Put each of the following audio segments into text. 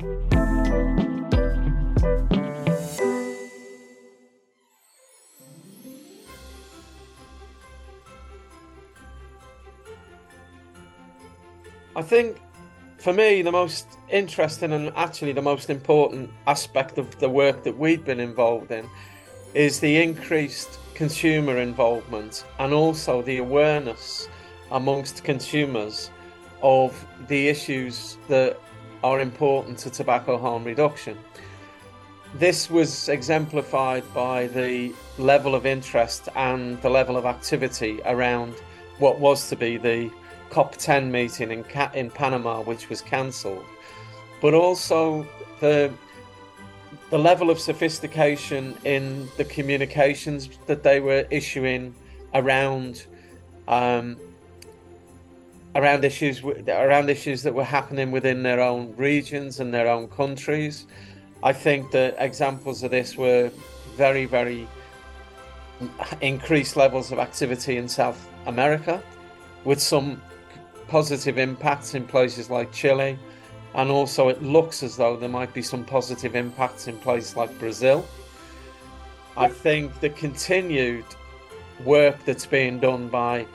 I think for me, the most interesting and actually the most important aspect of the work that we've been involved in is the increased consumer involvement and also the awareness amongst consumers of the issues that are important to tobacco harm reduction. This was exemplified by the level of interest and the level of activity around what was to be the COP10 meeting in, in Panama, which was cancelled, but also the the level of sophistication in the communications that they were issuing around um, around issues around issues that were happening within their own regions and their own countries. I think that examples of this were very, very increased levels of activity in South America, with some positive impacts in places like Chile, and also it looks as though there might be some positive impacts in places like Brazil. I think the continued work that's being done by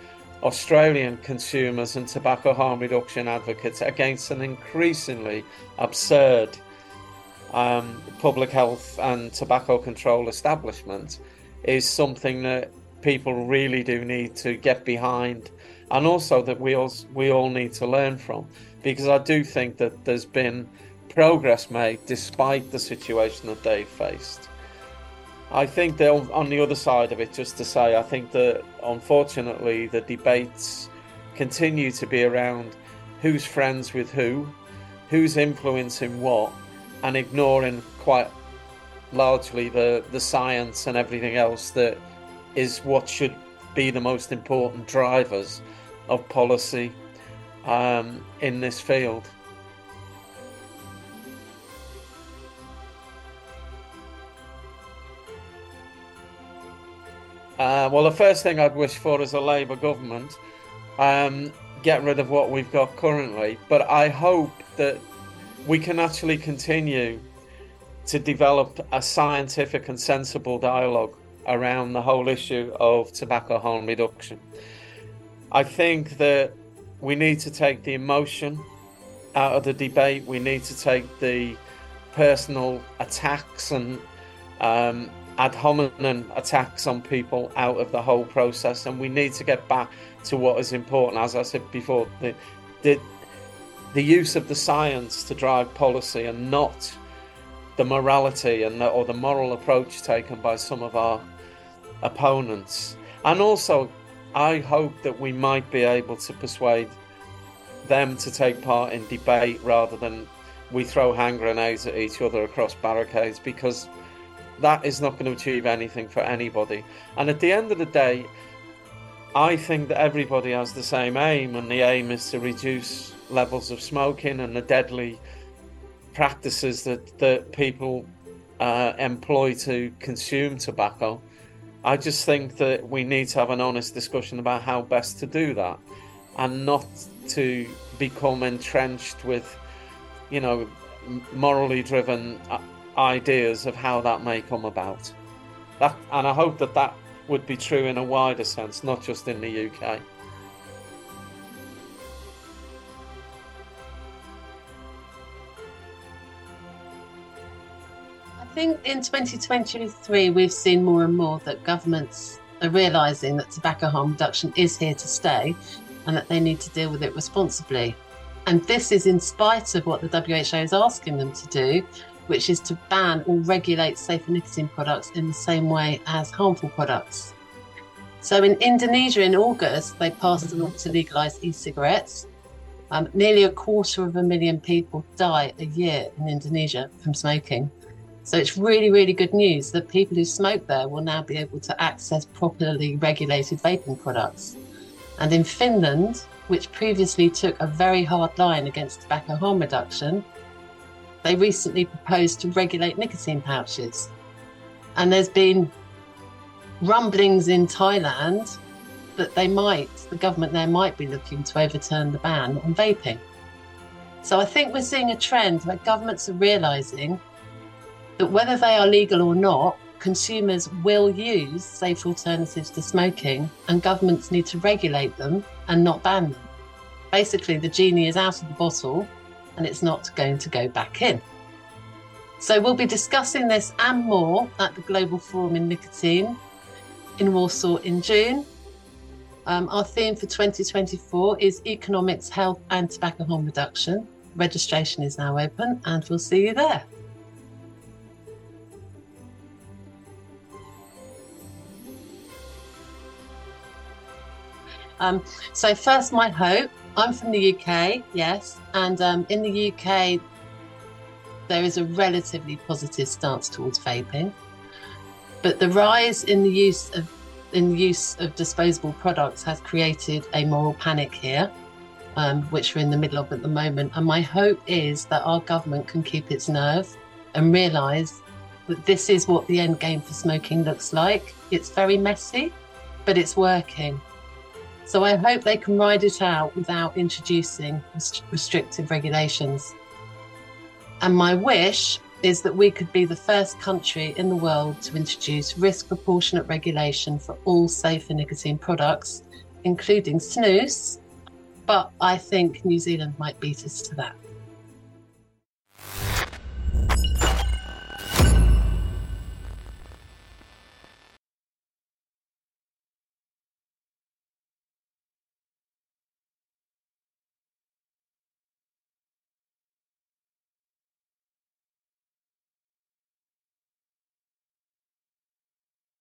Australian consumers and tobacco harm reduction advocates against an increasingly absurd um, public health and tobacco control establishment is something that people really do need to get behind and also that we all we all need to learn from because I do think that there's been progress made despite the situation that they faced. I think that on the other side of it, just to say, I think that unfortunately the debates continue to be around who's friends with who, who's influencing what, and ignoring quite largely the, the science and everything else that is what should be the most important drivers of policy um, in this field. Uh, well, the first thing I'd wish for is a Labour government. Um, get rid of what we've got currently. But I hope that we can actually continue to develop a scientific and sensible dialogue around the whole issue of tobacco harm reduction. I think that we need to take the emotion out of the debate. We need to take the personal attacks and um, ad hominem attacks on people out of the whole process, and we need to get back to what is important. As I said before, the the the use of the science to drive policy, and not the morality and the, or the moral approach taken by some of our opponents. And also, I hope that we might be able to persuade them to take part in debate rather than we throw hand grenades at each other across barricades because that is not going to achieve anything for anybody. And at the end of the day, I think that everybody has the same aim, and the aim is to reduce levels of smoking and the deadly practices that, that people uh, employ to consume tobacco. I just think that we need to have an honest discussion about how best to do that and not to become entrenched with, you know, morally driven uh, ideas of how that may come about. That, and I hope that that would be true in a wider sense, not just in the UK. I think in 2023 we've seen more and more that governments are realising that tobacco harm reduction is here to stay and that they need to deal with it responsibly. And this is in spite of what the WHO is asking them to do, which is to ban or regulate safer nicotine products in the same way as harmful products. So in Indonesia in August, they passed a law to legalise e cigarettes. Um, nearly a quarter of a million people die a year in Indonesia from smoking. So it's really, really good news that people who smoke there will now be able to access properly regulated vaping products. And in Finland, which previously took a very hard line against tobacco harm reduction, they recently proposed to regulate nicotine pouches. And there's been rumblings in Thailand that they might, the government there might be looking to overturn the ban on vaping. So I think we're seeing a trend where governments are realizing that whether they are legal or not, consumers will use safe alternatives to smoking, and governments need to regulate them and not ban them. Basically, the genie is out of the bottle and it's not going to go back in. So, we'll be discussing this and more at the Global Forum in Nicotine in Warsaw in June. Um, our theme for 2024 is Economics, Health and Tobacco Harm Reduction. Registration is now open and we'll see you there. Um, so, first, my hope. I'm from the UK, yes, and um, in the UK, there is a relatively positive stance towards vaping, but the rise in the use of in use of disposable products has created a moral panic here, um, which we're in the middle of at the moment. And my hope is that our government can keep its nerve and realise that this is what the end game for smoking looks like. It's very messy, but it's working. So I hope they can ride it out without introducing restrictive regulations. And my wish is that we could be the first country in the world to introduce risk proportionate regulation for all safer nicotine products, including snus. But I think New Zealand might beat us to that.